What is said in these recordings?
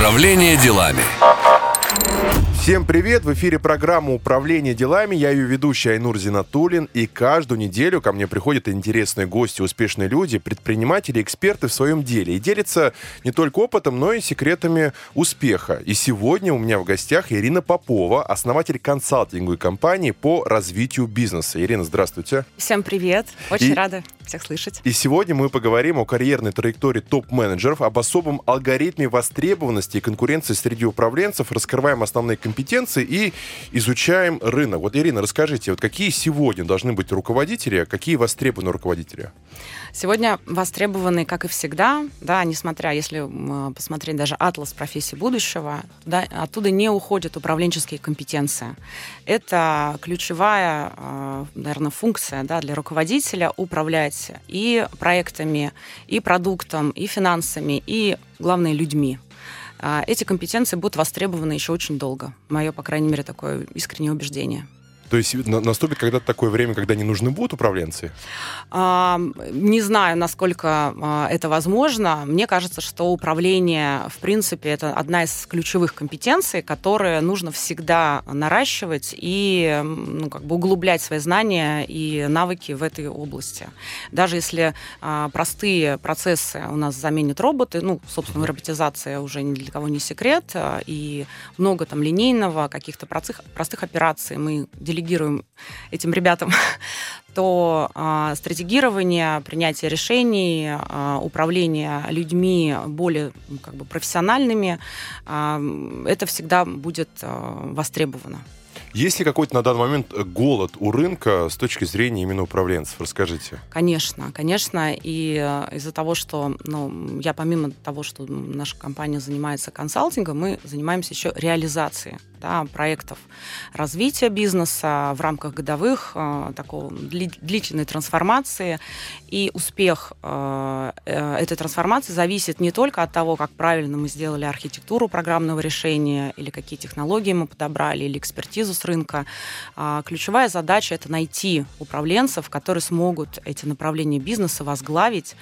Управление делами. Всем привет! В эфире программа «Управление делами». Я ее ведущий Айнур Зинатулин. И каждую неделю ко мне приходят интересные гости, успешные люди, предприниматели, эксперты в своем деле. И делятся не только опытом, но и секретами успеха. И сегодня у меня в гостях Ирина Попова, основатель консалтинговой компании по развитию бизнеса. Ирина, здравствуйте. Всем привет! Очень И- рада всех слышать. И сегодня мы поговорим о карьерной траектории топ-менеджеров, об особом алгоритме востребованности и конкуренции среди управленцев, раскрываем основные компетенции и изучаем рынок. Вот, Ирина, расскажите, вот какие сегодня должны быть руководители, а какие востребованы руководители? Сегодня востребованы, как и всегда, да, несмотря, если м, посмотреть даже атлас профессий будущего, да, оттуда не уходят управленческие компетенции. Это ключевая, наверное, функция да, для руководителя управлять и проектами, и продуктом, и финансами, и, главное, людьми. А, Эти компетенции будут востребованы еще очень долго. Мое, по крайней мере, такое искреннее убеждение. То есть на- наступит когда-то такое время, когда не нужны будут управленцы? А, Не знаю, насколько а, это возможно. Мне кажется, что управление, в принципе, это одна из ключевых компетенций, которые нужно всегда наращивать и ну, как бы углублять свои знания и навыки в этой области. Даже если а, простые процессы у нас заменят роботы, ну, собственно, роботизация уже ни для кого не секрет, а, и много там линейного, каких-то простых, простых операций мы делегируем этим ребятам то а, стратегирование, принятие решений, а, управление людьми более ну, как бы профессиональными, м, это всегда будет а, востребовано. Есть ли какой-то на данный момент э, голод у рынка с точки зрения именно управленцев? Расскажите. Конечно, конечно, и э, из-за того, что, ну, я помимо того, что наша компания занимается консалтингом, мы занимаемся еще реализацией да, проектов развития бизнеса в рамках годовых э, такого дли- длительной трансформации. И успех э, э, этой трансформации зависит не только от того, как правильно мы сделали архитектуру программного решения, или какие технологии мы подобрали, или экспертизу с рынка. А ключевая задача это найти управленцев, которые смогут эти направления бизнеса возглавить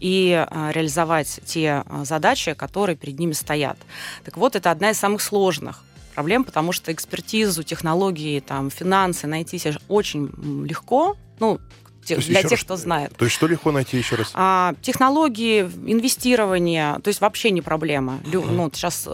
и а, реализовать те а, задачи, которые перед ними стоят. Так вот, это одна из самых сложных проблем, потому что экспертизу, технологии, там, финансы найти себе очень легко, ну, те- для тех, раз, кто знает. То есть что легко найти еще раз? А, технологии, инвестирование, то есть вообще не проблема. Лю- ну, сейчас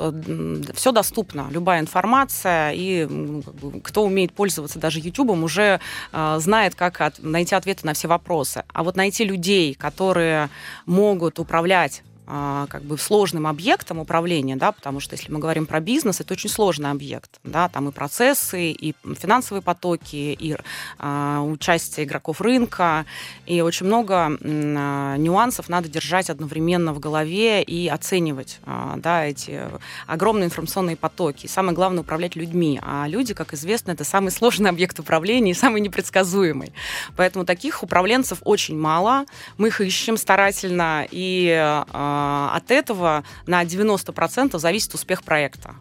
все доступно, любая информация, и ну, как бы, кто умеет пользоваться даже Ютубом, уже а, знает, как от- найти ответы на все вопросы. А вот найти людей, которые могут управлять как бы сложным объектом управления, да, потому что если мы говорим про бизнес, это очень сложный объект, да, там и процессы, и финансовые потоки, и а, участие игроков рынка, и очень много а, нюансов надо держать одновременно в голове и оценивать а, да, эти огромные информационные потоки. Самое главное управлять людьми. А люди, как известно, это самый сложный объект управления и самый непредсказуемый. Поэтому таких управленцев очень мало. Мы их ищем старательно, и а, от этого на 90% зависит успех проекта.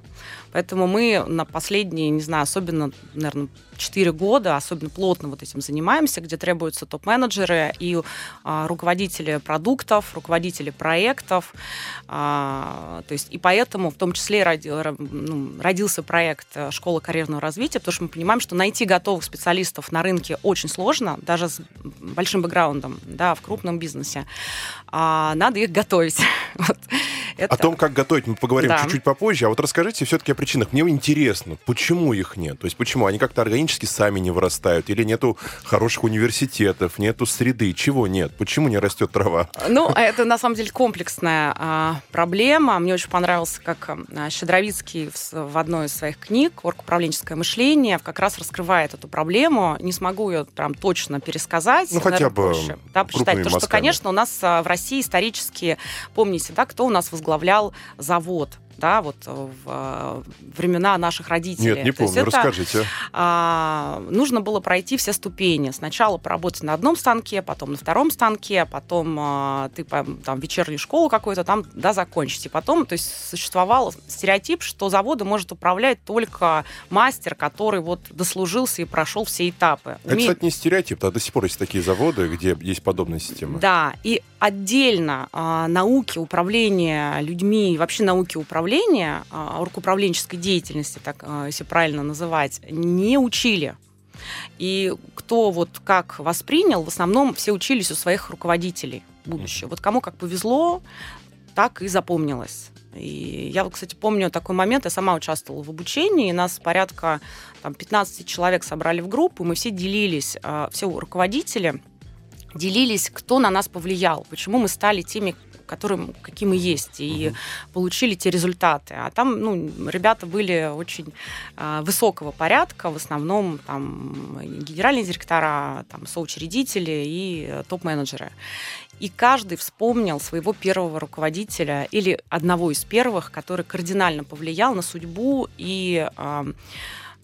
Поэтому мы на последние, не знаю, особенно, наверное, 4 года особенно плотно вот этим занимаемся, где требуются топ-менеджеры и а, руководители продуктов, руководители проектов. А, то есть и поэтому в том числе и роди- ра- ну, родился проект э, «Школа карьерного развития», потому что мы понимаем, что найти готовых специалистов на рынке очень сложно, даже с большим бэкграундом да, в крупном бизнесе. А, надо их готовить. Вот. Это- О том, как готовить, мы поговорим Да. чуть-чуть попозже. А вот расскажите все-таки о причинах. Мне интересно, почему их нет? То есть почему? Они как-то органически сами не вырастают? Или нету хороших университетов, нету среды? Чего нет? Почему не растет трава? Ну, это на самом деле комплексная а, проблема. Мне очень понравился, как а, Щедровицкий в, в одной из своих книг «Оргуправленческое мышление» как раз раскрывает эту проблему. Не смогу ее прям точно пересказать. Ну, хотя бы проще, да, почитать. Потому что, конечно, у нас а, в России исторически, помните, да, кто у нас возглавлял завод? Да, вот в а, времена наших родителей. Нет, не То помню. это, Расскажите. а, нужно было пройти все ступени. Сначала поработать на одном станке, потом на втором станке, потом а, ты там вечернюю школу какую-то там да, закончить. И потом, то есть существовал стереотип, что заводом может управлять только мастер, который вот дослужился и прошел все этапы. Это, Умеет- кстати, не стереотип. А до сих пор есть такие заводы, где есть подобная система. Да, и отдельно а, науки управления людьми, вообще науки управления управления, рукоуправленческой деятельности, так если правильно называть, не учили. И кто вот как воспринял, в основном все учились у своих руководителей будущего. Вот кому как повезло, так и запомнилось. И я, кстати, помню такой момент, я сама участвовала в обучении, нас порядка там, 15 человек собрали в группу, мы все делились, а, все руководители делились, кто на нас повлиял, почему мы стали теми, которым, какие мы есть, и угу. получили те результаты. А там, ну, ребята были очень э, высокого порядка, в основном там генеральные директора, там соучредители и топ-менеджеры. И каждый вспомнил своего первого руководителя или одного из первых, который кардинально повлиял на судьбу и э,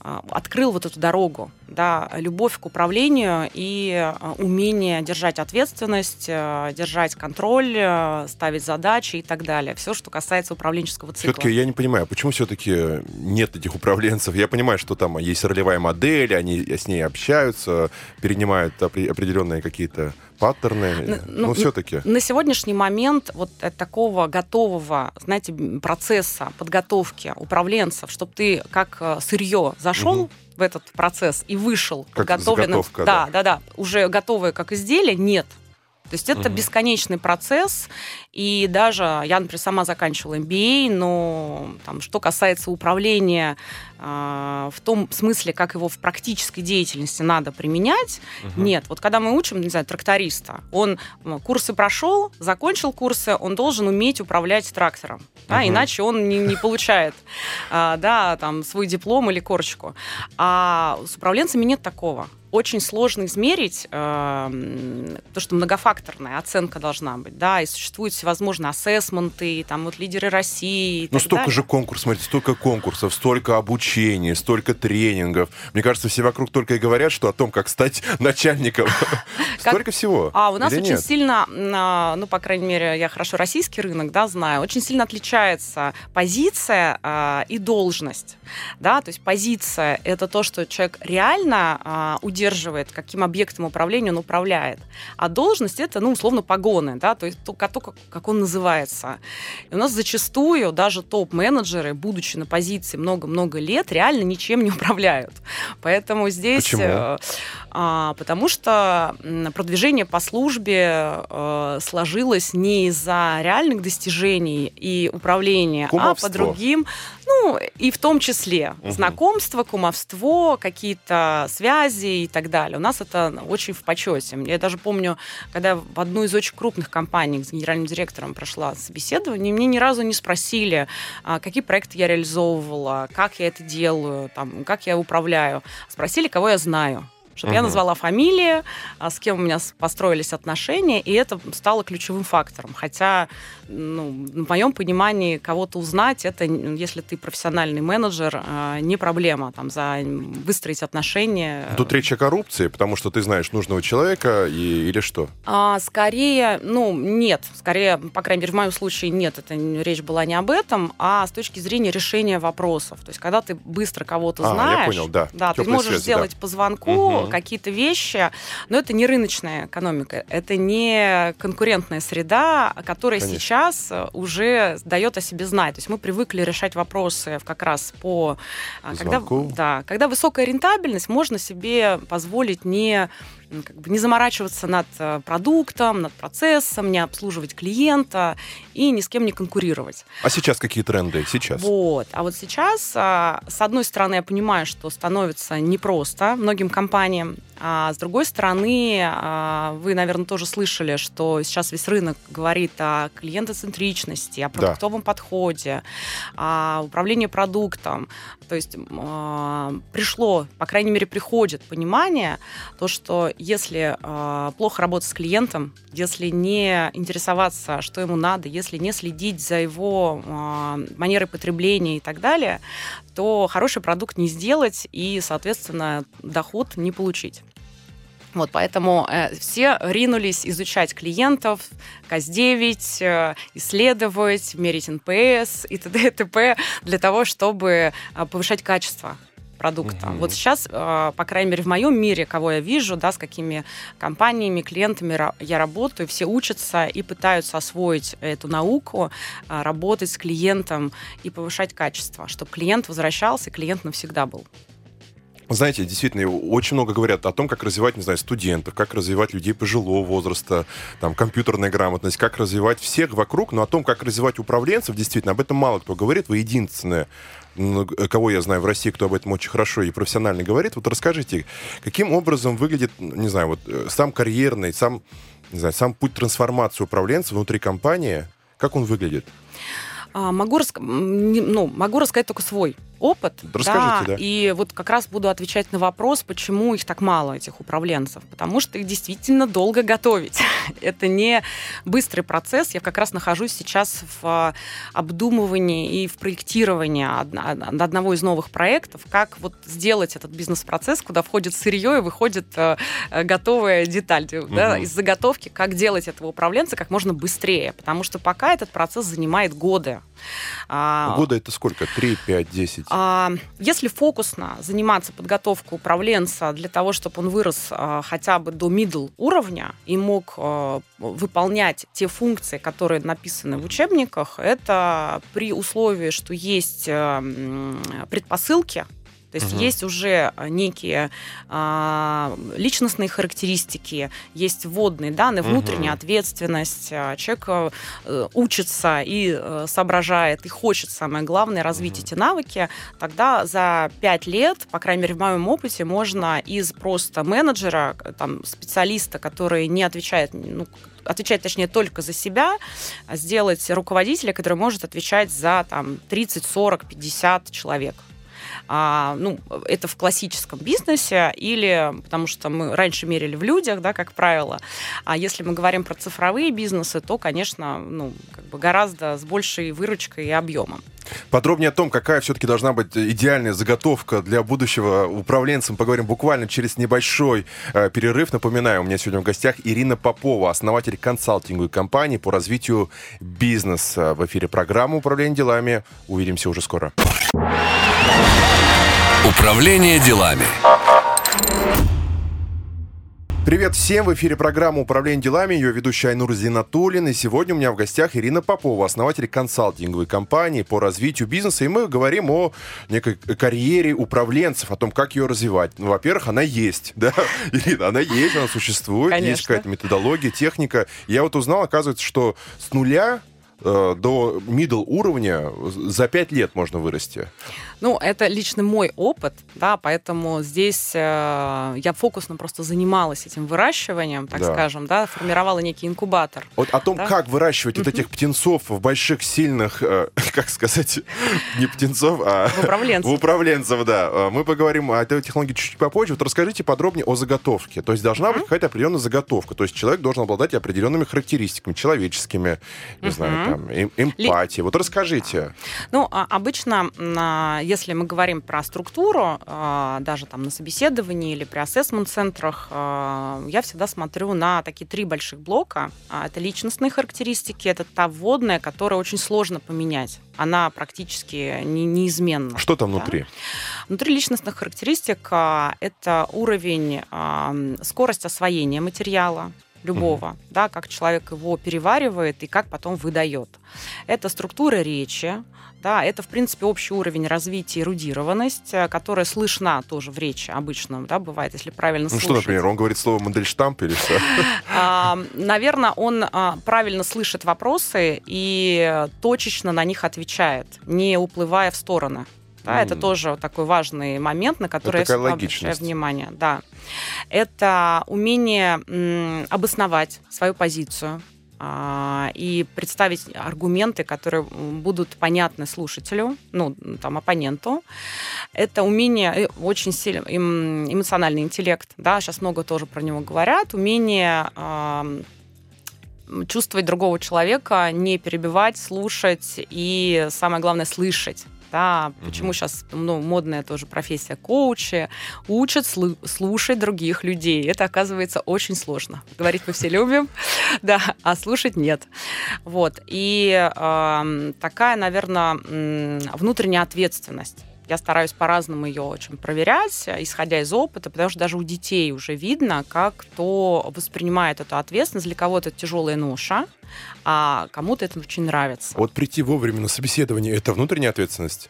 открыл вот эту дорогу, да, любовь к управлению и а, умение держать ответственность, а, держать контроль, ставить задачи и так далее. Все, что касается управленческого цикла. Все-таки я не понимаю, почему все-таки нет этих управленцев? Я понимаю, что там есть ролевая модель, они с ней общаются, перенимают определенные какие-то паттерны, ну, но все-таки. На сегодняшний момент вот такого готового, знаете, процесса подготовки управленцев, чтобы ты как э, сырье зашел угу. в этот процесс и вышел как подготовленным, да, да, да, да, уже готовое как изделие, нет. То есть это угу. бесконечный процесс, и даже я, например, сама заканчивала MBA, но там, что касается управления э, в том смысле, как его в практической деятельности надо применять, угу. нет. Вот когда мы учим, не знаю, тракториста, он курсы прошел, закончил курсы, он должен уметь управлять трактором, да, угу. иначе он не, не получает э, да, там, свой диплом или корочку. А с управленцами нет такого очень сложно измерить э, то, что многофакторная оценка должна быть, да, и существуют всевозможные ассессменты, там вот лидеры России. Ну столько далее. же конкурсов, смотрите, столько конкурсов, столько обучения, столько тренингов. Мне кажется, все вокруг только и говорят, что о том, как стать начальником. Столько всего. А у нас очень сильно, а, ну по крайней мере, я хорошо российский рынок, да, знаю, очень сильно отличается позиция а, и должность, да, то есть позиция это то, что человек реально а, удерживает каким объектом управления он управляет. А должность это, ну, условно, погоны, да, то есть то, то как он называется. И у нас зачастую даже топ-менеджеры, будучи на позиции много-много лет, реально ничем не управляют. Поэтому здесь... Почему? А, потому что продвижение по службе э, сложилось не из-за реальных достижений и управления, Кумовство. а по другим, ну, и в том числе угу. знакомство, кумовство, какие-то связи и так далее. У нас это очень в почете. Я даже помню, когда в одну из очень крупных компаний с генеральным директором прошла собеседование, мне ни разу не спросили, а, какие проекты я реализовывала, как я это делаю, там, как я управляю. Спросили, кого я знаю чтобы угу. я назвала фамилии, а с кем у меня построились отношения, и это стало ключевым фактором. Хотя, ну, в моем понимании, кого-то узнать, это, если ты профессиональный менеджер, а, не проблема там, за выстроить отношения. Тут речь о коррупции, потому что ты знаешь нужного человека и, или что? А, скорее, ну, нет. Скорее, по крайней мере, в моем случае нет, это речь была не об этом, а с точки зрения решения вопросов. То есть, когда ты быстро кого-то а, знаешь, я понял, да. Да, ты можешь связи, сделать да. по звонку, угу какие-то вещи, но это не рыночная экономика, это не конкурентная среда, которая Конечно. сейчас уже дает о себе знать. То есть мы привыкли решать вопросы как раз по... А, когда, да, когда высокая рентабельность, можно себе позволить не как бы не заморачиваться над э, продуктом, над процессом, не обслуживать клиента и ни с кем не конкурировать. А сейчас какие тренды? Сейчас? Вот. А вот сейчас, а, с одной стороны, я понимаю, что становится непросто многим компаниям, а с другой стороны, а, вы, наверное, тоже слышали, что сейчас весь рынок говорит о клиентоцентричности, о продуктовом да. подходе, о управлении продуктом. То есть пришло, по крайней мере, приходит понимание, то, что если э, плохо работать с клиентом, если не интересоваться, что ему надо, если не следить за его э, манерой потребления и так далее, то хороший продукт не сделать и, соответственно, доход не получить. Вот, поэтому э, все ринулись изучать клиентов, КАЗ-9, э, исследовать, мерить NPS и т.д. и т.п. для того, чтобы э, повышать качество продукта. Угу. Вот сейчас, по крайней мере, в моем мире, кого я вижу, да, с какими компаниями, клиентами я работаю, все учатся и пытаются освоить эту науку, работать с клиентом и повышать качество, чтобы клиент возвращался, клиент навсегда был. Знаете, действительно, очень много говорят о том, как развивать, не знаю, студентов, как развивать людей пожилого возраста, там, компьютерная грамотность, как развивать всех вокруг, но о том, как развивать управленцев, действительно, об этом мало кто говорит. Вы единственное кого я знаю в России, кто об этом очень хорошо и профессионально говорит. Вот расскажите, каким образом выглядит, не знаю, вот э, сам карьерный, сам, не знаю, сам путь трансформации управленца внутри компании, как он выглядит? А, могу, рас... ну, могу рассказать только свой опыт. Расскажите, да, да. И вот как раз буду отвечать на вопрос, почему их так мало, этих управленцев. Потому что их действительно долго готовить. Это не быстрый процесс. Я как раз нахожусь сейчас в а, обдумывании и в проектировании одного из новых проектов, как вот сделать этот бизнес-процесс, куда входит сырье и выходит э, э, готовая деталь угу. да, из заготовки, как делать этого управленца как можно быстрее. Потому что пока этот процесс занимает годы. А, Года это сколько? 3, 5, 10? А, если фокусно заниматься подготовкой управленца для того, чтобы он вырос а, хотя бы до middle уровня и мог выполнять те функции, которые написаны в учебниках, это при условии, что есть предпосылки то есть угу. есть уже э, некие а, личностные характеристики, есть вводные данные, внутренняя угу. ответственность. А, человек а, учится и а, соображает, и хочет, самое главное, развить угу. эти навыки. Тогда за пять лет, по крайней мере, в моем опыте, можно из просто менеджера, там, специалиста, который не отвечает, ну, отвечать, точнее, только за себя, сделать руководителя, который может отвечать за там, 30, 40, 50 человек а, ну, это в классическом бизнесе, или потому что мы раньше мерили в людях, да, как правило. А если мы говорим про цифровые бизнесы, то, конечно, ну, как бы гораздо с большей выручкой и объемом. Подробнее о том, какая все-таки должна быть идеальная заготовка для будущего управленцем, поговорим буквально через небольшой э, перерыв. Напоминаю, у меня сегодня в гостях Ирина Попова, основатель консалтинговой компании по развитию бизнеса. В эфире программа «Управление делами». Увидимся уже скоро. Управление делами. Привет всем! В эфире программа «Управление делами», ее ведущая Айнур Зинатуллин. И сегодня у меня в гостях Ирина Попова, основатель консалтинговой компании по развитию бизнеса. И мы говорим о некой карьере управленцев, о том, как ее развивать. Ну, во-первых, она есть, да? Ирина, она есть, она существует, Конечно. есть какая-то методология, техника. Я вот узнал, оказывается, что с нуля э, до middle уровня за пять лет можно вырасти. Ну, это лично мой опыт, да, поэтому здесь э, я фокусно просто занималась этим выращиванием, так да. скажем, да, формировала некий инкубатор. Вот о том, да? как выращивать вот этих птенцов в больших, сильных, э, как сказать, не птенцов, а... В управленцев. В управленцев, да. Э, мы поговорим о этой технологии чуть-чуть попозже. Вот расскажите подробнее о заготовке. То есть должна быть какая-то определенная заготовка. То есть человек должен обладать определенными характеристиками, человеческими, не знаю, там, эм, эмпатией. Вот расскажите. Ну, а, обычно если мы говорим про структуру, а, даже там на собеседовании или при ассессмент-центрах, а, я всегда смотрю на такие три больших блока. А, это личностные характеристики, это та вводная, которая очень сложно поменять. Она практически не, неизменна. Что там да? внутри? Внутри личностных характеристик это уровень, скорость освоения материала, любого, угу. да, как человек его переваривает и как потом выдает. Это структура речи, да, это, в принципе, общий уровень развития эрудированность, э, которая слышна тоже в речи обычно, да, бывает, если правильно ну, слушать. Ну что, например, он говорит слово модельштамп или что? А, наверное, он а, правильно слышит вопросы и точечно на них отвечает, не уплывая в стороны. Да, mm. Это тоже такой важный момент, на который это я обращаю внимание. Да. Это умение м, обосновать свою позицию и представить аргументы, которые будут понятны слушателю, ну, там, оппоненту. Это умение, э, очень сильный эмоциональный интеллект, да, сейчас много тоже про него говорят, умение чувствовать другого человека, не перебивать, слушать и, самое главное, слышать да, почему угу. сейчас ну, модная тоже профессия коучи, учат слушать других людей. Это оказывается очень сложно. Говорить мы все любим, да, а слушать нет. Вот. И э, такая, наверное, внутренняя ответственность Я стараюсь по-разному ее очень проверять, исходя из опыта, потому что даже у детей уже видно, как кто воспринимает эту ответственность. Для кого-то это тяжелая ноша, а кому-то это очень нравится. Вот прийти вовремя на собеседование – это внутренняя ответственность?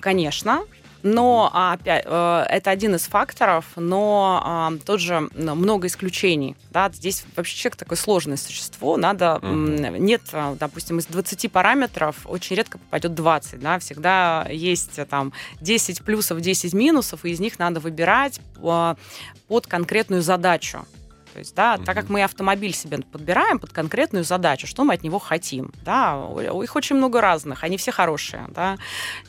Конечно, но опять, э, это один из факторов, но а, тут же много исключений. Да? Здесь вообще человек такое сложное существо. Надо, угу. Нет, а, допустим, из 20 параметров очень редко попадет 20. Да? Всегда есть там 10 плюсов, 10 минусов, и из них надо выбирать а, под конкретную задачу. То есть, да, mm-hmm. так как мы автомобиль себе подбираем под конкретную задачу, что мы от него хотим, да, их очень много разных, они все хорошие, да,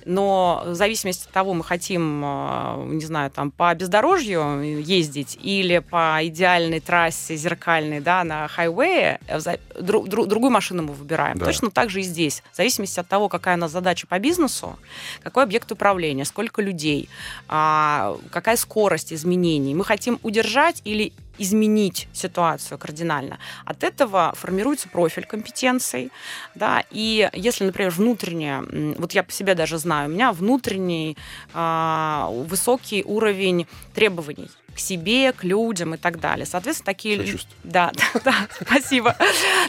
но в зависимости от того, мы хотим, э, не знаю, там, по бездорожью ездить или по идеальной трассе зеркальной, да, на хайвее, э, друг, друг, другую машину мы выбираем. Да. Точно так же и здесь. В зависимости от того, какая у нас задача по бизнесу, какой объект управления, сколько людей, а, какая скорость изменений. Мы хотим удержать или изменить ситуацию кардинально. От этого формируется профиль компетенций, да, и если, например, внутреннее, вот я по себе даже знаю, у меня внутренний э, высокий уровень требований к себе, к людям и так далее. Соответственно, такие люди... Да, да, да, спасибо.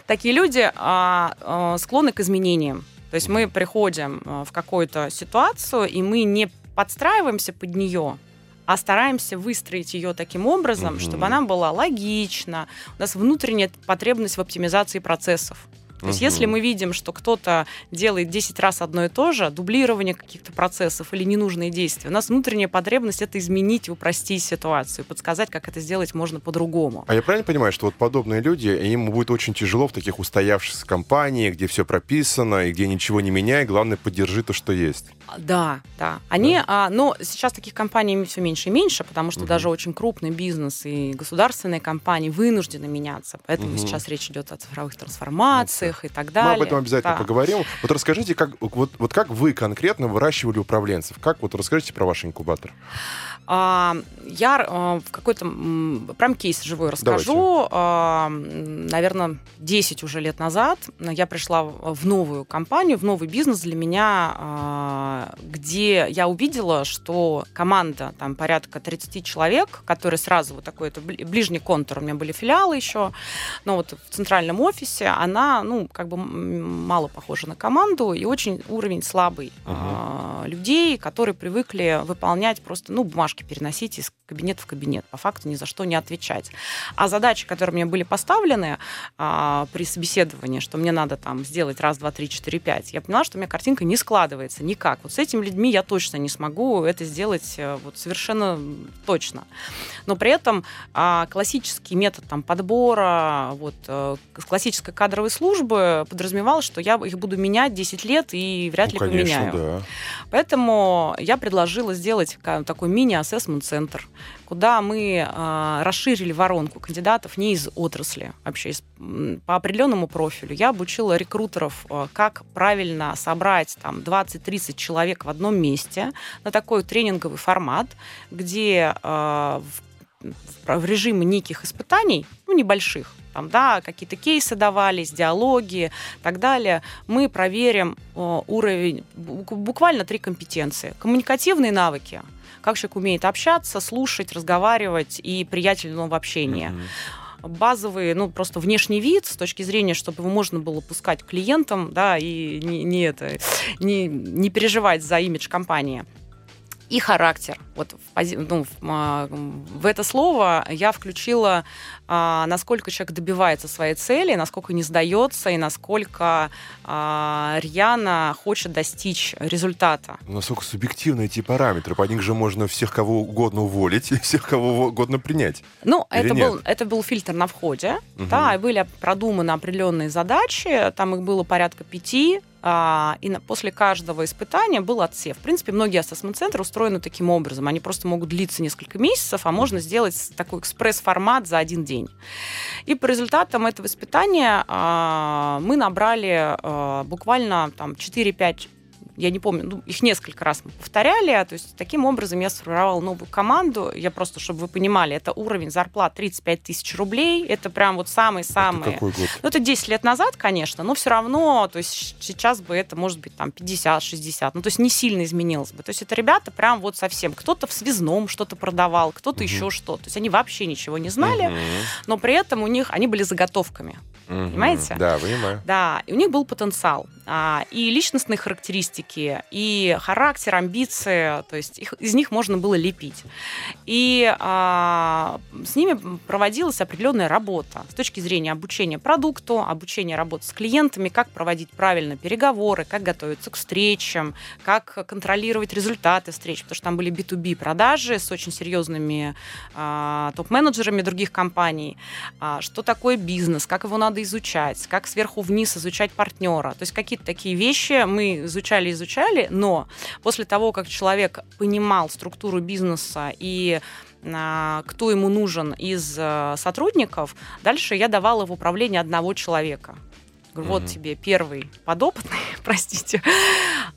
Такие люди а, а, склонны к изменениям. То есть мы приходим в какую-то ситуацию, и мы не подстраиваемся под нее, а стараемся выстроить ее таким образом, угу. чтобы она была логична. У нас внутренняя потребность в оптимизации процессов. То есть, если мы видим, что кто-то делает 10 раз одно и то же, дублирование каких-то процессов или ненужные действия, у нас внутренняя потребность это изменить упростить ситуацию, подсказать, как это сделать можно по-другому. А я правильно понимаю, что вот подобные люди, им будет очень тяжело в таких устоявшихся компаниях, где все прописано и где ничего не меняй, главное, поддержи то, что есть. Да, да. Они, да. А, но сейчас таких компаний все меньше и меньше, потому что угу. даже очень крупный бизнес и государственные компании вынуждены меняться. Поэтому угу. сейчас речь идет о цифровых трансформациях, их и так далее. Мы об этом обязательно да. поговорим. Вот расскажите, как, вот, вот как вы конкретно выращивали управленцев? Как вот расскажите про ваш инкубатор? А, я а, в какой-то прям кейс живой расскажу. А, наверное, 10 уже лет назад я пришла в новую компанию, в новый бизнес для меня, а, где я увидела, что команда там порядка 30 человек, которые сразу вот такой это ближний контур, у меня были филиалы еще, но вот в центральном офисе она, ну, как бы мало похожа на команду и очень уровень слабый uh-huh. людей, которые привыкли выполнять просто, ну, бумажки бумажки переносить из кабинета в кабинет, по факту ни за что не отвечать. А задачи, которые мне были поставлены а, при собеседовании, что мне надо там сделать раз, два, три, четыре, пять, я поняла, что у меня картинка не складывается никак. Вот с этими людьми я точно не смогу это сделать э, вот совершенно точно. Но при этом а, классический метод там подбора, вот э, классической кадровой службы подразумевал, что я их буду менять 10 лет и вряд ну, ли конечно, поменяю. Да. Поэтому я предложила сделать такой мини ассессмент-центр, куда мы э, расширили воронку кандидатов не из отрасли, вообще из, по определенному профилю. Я обучила рекрутеров, э, как правильно собрать там 20-30 человек в одном месте на такой тренинговый формат, где э, в в режиме неких испытаний, ну, небольших, там, да, какие-то кейсы давались, диалоги и так далее, мы проверим уровень, буквально три компетенции. Коммуникативные навыки, как человек умеет общаться, слушать, разговаривать и приятельного общения. Mm-hmm. Базовый, ну, просто внешний вид с точки зрения, чтобы его можно было пускать клиентам, да, и не, не, это, не, не переживать за имидж компании и характер. Вот в, ну, в, а, в это слово я включила, а, насколько человек добивается своей цели, насколько не сдается и насколько а, рьяно хочет достичь результата. Насколько субъективны эти параметры? По них же можно всех кого угодно уволить и всех кого угодно принять. Ну, это был, это был фильтр на входе, угу. да, и были продуманы определенные задачи, там их было порядка пяти, и после каждого испытания был отсев. В принципе, многие ассессмент-центры устроены таким образом. Они просто могут длиться несколько месяцев, а можно сделать такой экспресс-формат за один день. И по результатам этого испытания а, мы набрали а, буквально там 4-5 я не помню, ну, их несколько раз мы повторяли, а, то есть таким образом я сформировала новую команду, я просто, чтобы вы понимали, это уровень зарплат 35 тысяч рублей, это прям вот самый-самый... Это какой год? Ну, это 10 лет назад, конечно, но все равно, то есть сейчас бы это, может быть, там 50-60, ну, то есть не сильно изменилось бы. То есть это ребята прям вот совсем, кто-то в связном что-то продавал, кто-то угу. еще что-то. То есть они вообще ничего не знали, угу. но при этом у них, они были заготовками. Угу. Понимаете? Да, понимаю. Да, и у них был потенциал. А, и личностные характеристики, и характер, амбиции, то есть их, из них можно было лепить. И а, с ними проводилась определенная работа с точки зрения обучения продукту, обучения работы с клиентами, как проводить правильно переговоры, как готовиться к встречам, как контролировать результаты встреч, потому что там были B2B продажи с очень серьезными а, топ-менеджерами других компаний, а, что такое бизнес, как его надо изучать, как сверху вниз изучать партнера, то есть какие-то такие вещи мы изучали, изучали, но после того, как человек понимал структуру бизнеса и а, кто ему нужен из а, сотрудников, дальше я давала в управление одного человека. Говорю, вот тебе первый подопытный, простите.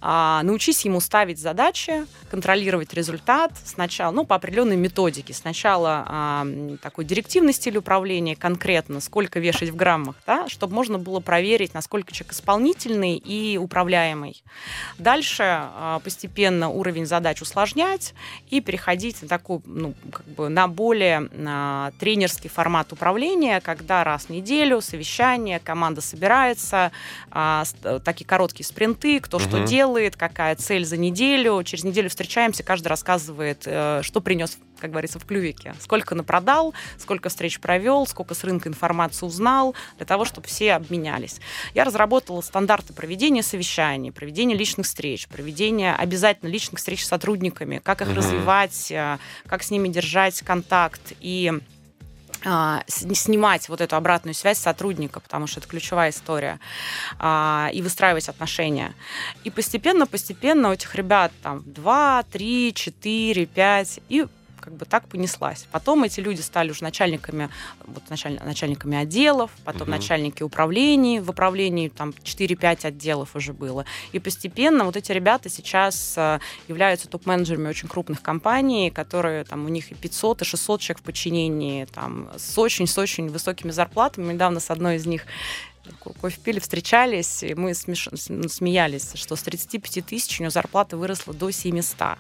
А, научись ему ставить задачи, контролировать результат сначала, ну, по определенной методике. Сначала а, такой директивный стиль управления, конкретно, сколько вешать в граммах, да, чтобы можно было проверить, насколько человек исполнительный и управляемый. Дальше а, постепенно уровень задач усложнять и переходить на такую, ну, как бы на более а, тренерский формат управления, когда раз в неделю совещание, команда собирается, собирается, а, такие короткие спринты, кто угу. что делает, какая цель за неделю. Через неделю встречаемся, каждый рассказывает, э, что принес как говорится, в клювике. Сколько напродал, сколько встреч провел, сколько с рынка информации узнал, для того, чтобы все обменялись. Я разработала стандарты проведения совещаний, проведения личных встреч, проведения обязательно личных встреч с сотрудниками, как их угу. развивать, э, как с ними держать контакт и снимать вот эту обратную связь сотрудника, потому что это ключевая история, а, и выстраивать отношения. И постепенно-постепенно у этих ребят там 2, 3, 4, 5, и как бы так понеслась. Потом эти люди стали уже начальниками, вот началь, начальниками отделов, потом угу. начальники управлений, в управлении там 4-5 отделов уже было. И постепенно вот эти ребята сейчас э, являются топ-менеджерами очень крупных компаний, которые там у них и 500, и 600 человек в подчинении, там с очень, с очень высокими зарплатами. Недавно с одной из них кофе пили, встречались, и мы смеш... Ну, смеялись, что с 35 тысяч у него зарплата выросла до 700.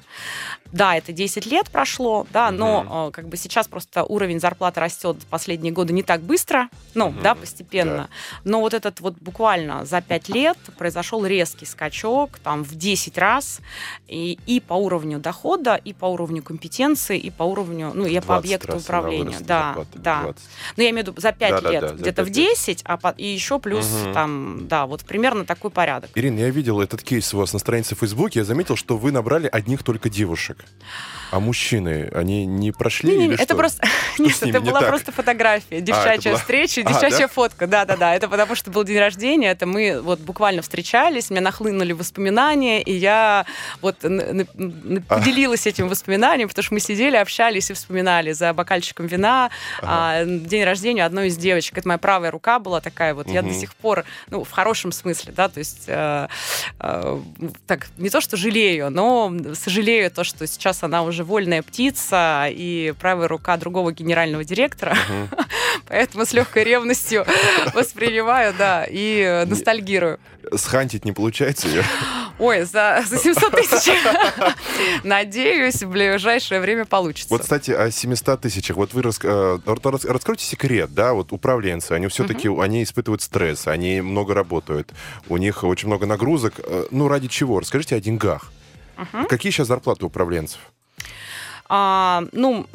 Да, это 10 лет прошло, да, но угу. как бы сейчас просто уровень зарплаты растет последние годы не так быстро, ну, угу. да, постепенно. Да. Но вот этот вот буквально за 5 лет произошел резкий скачок, там, в 10 раз, и, и по уровню дохода, и по уровню компетенции, и по уровню, ну, я по объекту управления. Да, да. 20. Ну, я имею в виду за 5 да, лет да, да, где-то в 10, а по, и еще плюс угу. там, да, вот примерно такой порядок. Ирина, я видел этот кейс у вас на странице в Фейсбуке, я заметил, что вы набрали одних только девушек. А мужчины, они не прошли не, не, или это что? просто что Нет, это была так? просто фотография, девчачья а, была... встреча, девчачья а, да? фотка. Да-да-да, это потому что был день рождения, это мы вот буквально встречались, мне нахлынули воспоминания, и я вот поделилась этим воспоминанием, потому что мы сидели, общались и вспоминали за бокальчиком вина ага. а, день рождения одной из девочек. Это моя правая рука была такая вот. Угу. Я до сих пор, ну, в хорошем смысле, да, то есть э, э, так, не то, что жалею, но сожалею то, что сейчас она уже вольная птица и правая рука другого генерального директора. Угу. Поэтому с легкой ревностью воспринимаю, да, и ностальгирую. Схантить не получается ее? Ой, за, за 700 тысяч. Надеюсь, в ближайшее время получится. Вот, кстати, о 700 тысячах. Вот вы рас, э, раскройте секрет, да, вот управленцы, они все-таки, они испытывают стресс, они много работают, у них очень много нагрузок. Э, ну, ради чего? Расскажите о деньгах. Угу. Какие сейчас зарплаты управленцев? А, ну,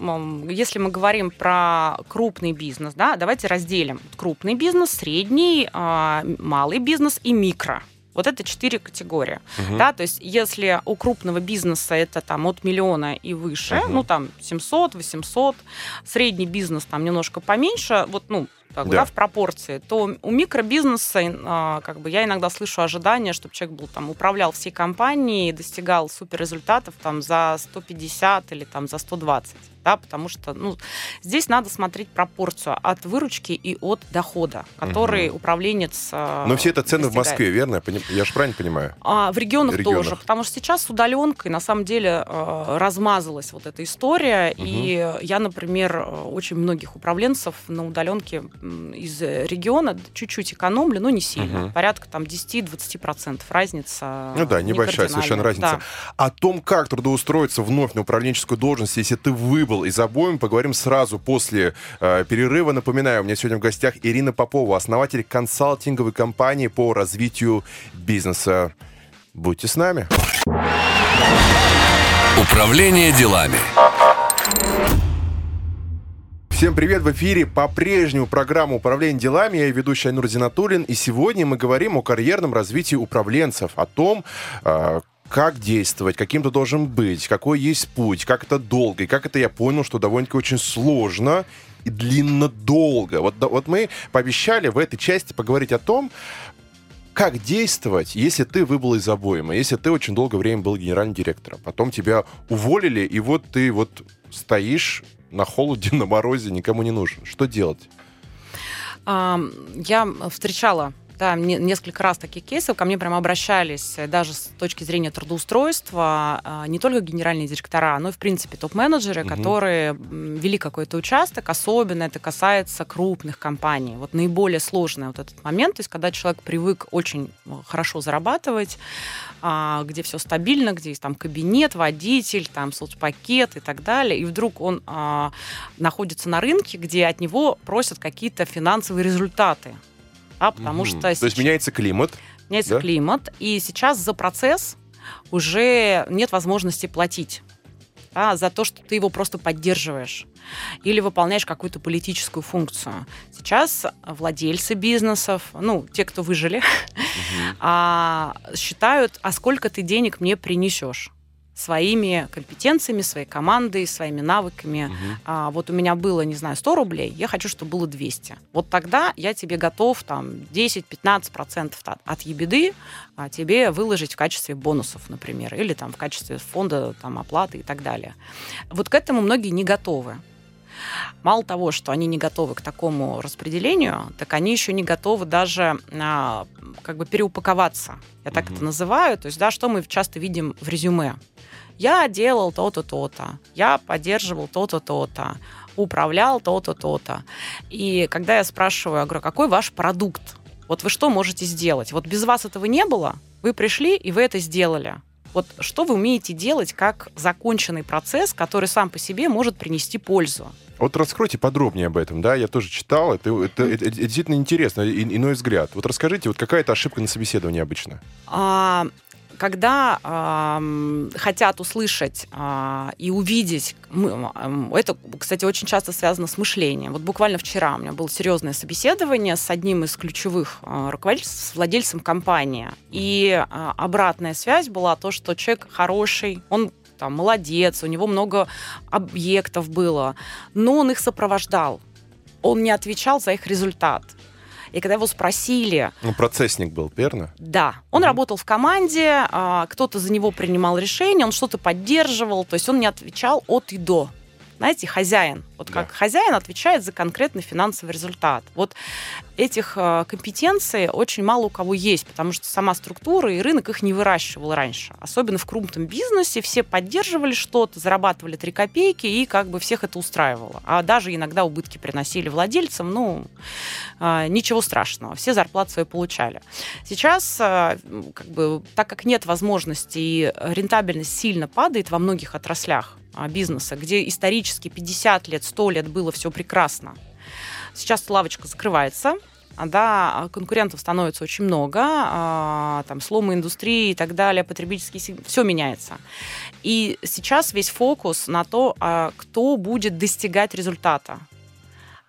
если мы говорим про крупный бизнес, да, давайте разделим крупный бизнес, средний, а, малый бизнес и микро. Вот это четыре категории. Угу. Да, то есть если у крупного бизнеса это там от миллиона и выше, угу. ну там 700, 800, средний бизнес там немножко поменьше, вот, ну, так, Да. да. в пропорции, то у микробизнеса а, как бы я иногда слышу ожидания, чтобы человек был там управлял всей компанией, достигал суперрезультатов там за 150 или там за 120, да, потому что ну здесь надо смотреть пропорцию от выручки и от дохода, который управленец. а, Но все это цены в достигает. Москве, верно? Я поним- Я же правильно понимаю? А, в регионах, В регионах. тоже, потому что сейчас с удаленкой на самом деле э, размазалась вот эта история, и я, например, э, очень многих управленцев на удаленке из э, региона чуть-чуть экономлю, но не сильно, Мгм. порядка там 10-20% разница. Ну да, э, небольшая не совершенно разница. О том, как трудоустроиться вновь на управленческую должность, если ты выбыл из обоим, поговорим сразу после э, перерыва. Напоминаю, у меня сегодня в гостях Ирина Попова, основатель консалтинговой компании по развитию бизнеса. Будьте с нами. Управление делами. Всем привет! В эфире по-прежнему программа «Управление делами». Я ведущий Айнур Зинатуллин. И сегодня мы говорим о карьерном развитии управленцев, о том, э, как действовать, каким ты должен быть, какой есть путь, как это долго. И как это я понял, что довольно-таки очень сложно и длинно долго. Вот, вот мы пообещали в этой части поговорить о том, как действовать, если ты выбыл из обоймы, если ты очень долгое время был генеральным директором, потом тебя уволили, и вот ты вот стоишь на холоде, на морозе, никому не нужен. Что делать? Я встречала да, не- несколько раз таких кейсов, ко мне прям обращались э, даже с точки зрения трудоустройства а, не только генеральные директора, но и, в принципе, топ-менеджеры, Мгм. которые вели какой-то участок, особенно это касается крупных компаний. Вот наиболее сложный вот этот момент, то есть когда человек привык очень э, хорошо зарабатывать, а, где все стабильно, где есть там кабинет, водитель, там соцпакет и так далее, и вдруг он а, находится на рынке, где от него просят какие-то финансовые результаты. А, потому Мгм. что То есть сейчас меняется климат. меняется да? климат, и сейчас за процесс уже нет возможности платить да, за то, что ты его просто поддерживаешь или выполняешь какую-то политическую функцию. Сейчас владельцы бизнесов, ну, те, кто выжили, а, считают, а сколько ты денег мне принесешь своими компетенциями, своей командой, своими навыками. Мгм. А, вот у меня было, не знаю, 100 рублей, я хочу, чтобы было 200. Вот тогда я тебе готов там 10-15% от, от ебеды а, тебе выложить в качестве бонусов, например, или там в качестве фонда там, оплаты и так далее. Вот к этому многие не готовы. Мало того, что они не готовы к такому распределению, так они еще не готовы даже а, как бы переупаковаться. Я так Мгм. это называю. То есть, да, что мы часто видим в резюме. Я делал то-то, то-то, я поддерживал то-то, то-то, управлял то-то, то-то. И когда я спрашиваю, я говорю, какой ваш продукт? Вот вы что можете сделать? Вот без вас этого не было, вы пришли, и вы это сделали. Вот что вы умеете делать как законченный процесс, который сам по себе может принести пользу? Вот раскройте подробнее об этом, да, я тоже читал, это, это- это- это действительно интересно, и- иной взгляд. Вот расскажите, вот какая-то ошибка на собеседовании обычно? А, когда ам, хотят услышать а, и увидеть, мы, ам, это, кстати, очень часто связано с мышлением. Вот буквально вчера у меня было серьезное собеседование с одним из ключевых а, руководителей, с владельцем компании. И а, обратная связь была то, что человек хороший, он там молодец, у него много объектов было, но он их сопровождал. Он не отвечал за их результат. И когда его спросили, Ну, процессник был, верно? да, он Мгм. работал в команде, а, кто-то за него принимал решения, он что-то поддерживал, то есть он не отвечал от и до. Знаете, хозяин. Вот Да. как хозяин отвечает за конкретный финансовый результат. Вот этих а, компетенций очень мало у кого есть, потому что сама структура и рынок их не выращивал раньше. Особенно в крупном бизнесе все поддерживали что-то, зарабатывали 3 копейки, и как бы всех это устраивало. А даже иногда убытки приносили владельцам, ну, а, ничего страшного, все зарплаты свои получали. Сейчас, м, как бы, так как нет возможности и рентабельность сильно падает во многих отраслях а, бизнеса, где исторически 50 лет, 100 лет было все прекрасно, сейчас лавочка закрывается, а, да, конкурентов становится очень много, а, там сломы индустрии и так далее, потребительский все меняется. И сейчас весь фокус на то, а, кто будет достигать результата.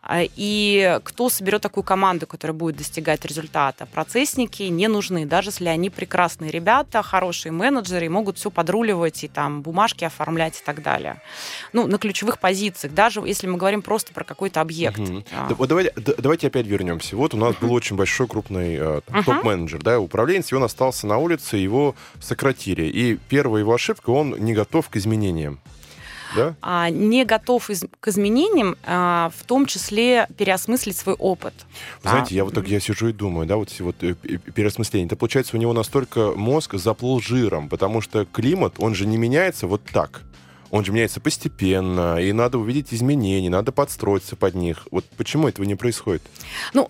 А, и кто соберет такую команду, которая будет достигать результата? Процессники не нужны, даже если они прекрасные ребята, хорошие менеджеры, и могут все подруливать и там бумажки оформлять и так далее. Ну, на ключевых позициях, даже если мы говорим просто про какой-то объект. Угу. А. Да, вот давайте, давайте опять вернемся. Вот у нас был очень большой крупный э, топ-менеджер, да, управленец, и он остался на улице, его сократили. И первая его ошибка, он не готов к изменениям да? а, не готов из, к изменениям, а, в том числе переосмыслить свой опыт. знаете, а, я вот так я сижу и думаю, да, вот эти вот э, переосмысления. Это получается у него настолько мозг заплыл жиром, потому что климат, он же не меняется вот так он же меняется постепенно, и надо увидеть изменения, надо подстроиться под них. Вот почему этого не происходит? Ну,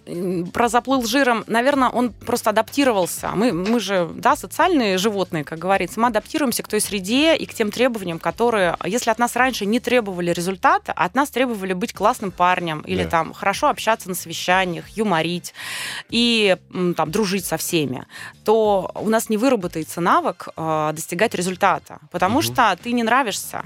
про заплыл жиром, наверное, он просто адаптировался. Мы, мы же, да, социальные животные, как говорится, мы адаптируемся к той среде и к тем требованиям, которые, если от нас раньше не требовали результата, а от нас требовали быть классным парнем или да. там хорошо общаться на совещаниях, юморить и там дружить со всеми, то у нас не выработается навык э, достигать результата, потому угу. что ты не нравишься.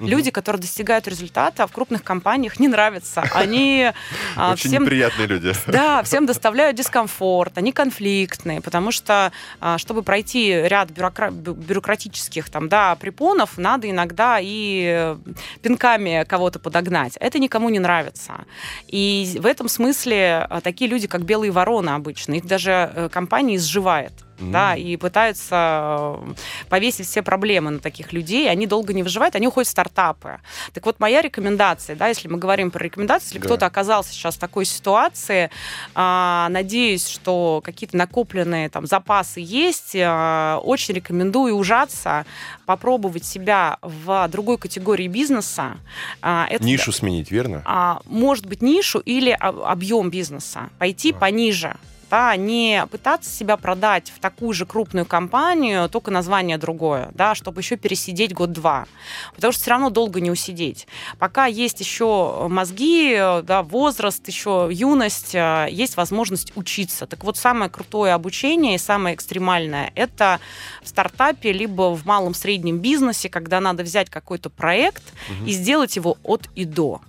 Угу. Люди, которые достигают результата в крупных компаниях, не нравятся. Они а, Очень всем, неприятные люди. Да, всем доставляют дискомфорт, они конфликтные, потому что, а, чтобы пройти ряд бюрокра... бюрократических там, да, препонов, надо иногда и пинками кого-то подогнать. Это никому не нравится. И в этом смысле а, такие люди, как белые вороны обычно, их даже э, компания изживает mm-hmm. да, и пытаются э, повесить все проблемы на таких людей, они долго не выживают, они уходят в стартапы. Так вот, моя рекомендация, да, если мы говорим про рекомендации, если да. кто-то оказался сейчас в такой ситуации, а, надеюсь, что какие-то накопленные там запасы есть, а, очень рекомендую ужаться, попробовать себя в другой категории бизнеса. А, это, нишу сменить, верно? А, может быть, нишу или объем бизнеса. Пойти а. пониже да, не пытаться себя продать в такую же крупную компанию, только название другое, да, чтобы еще пересидеть год-два. Потому что все равно долго не усидеть. Пока есть еще мозги, да, возраст, еще юность, э, есть возможность учиться. Так вот, самое крутое обучение и самое экстремальное – это в стартапе, либо в малом-среднем бизнесе, когда надо взять какой-то проект угу. и сделать его от и до.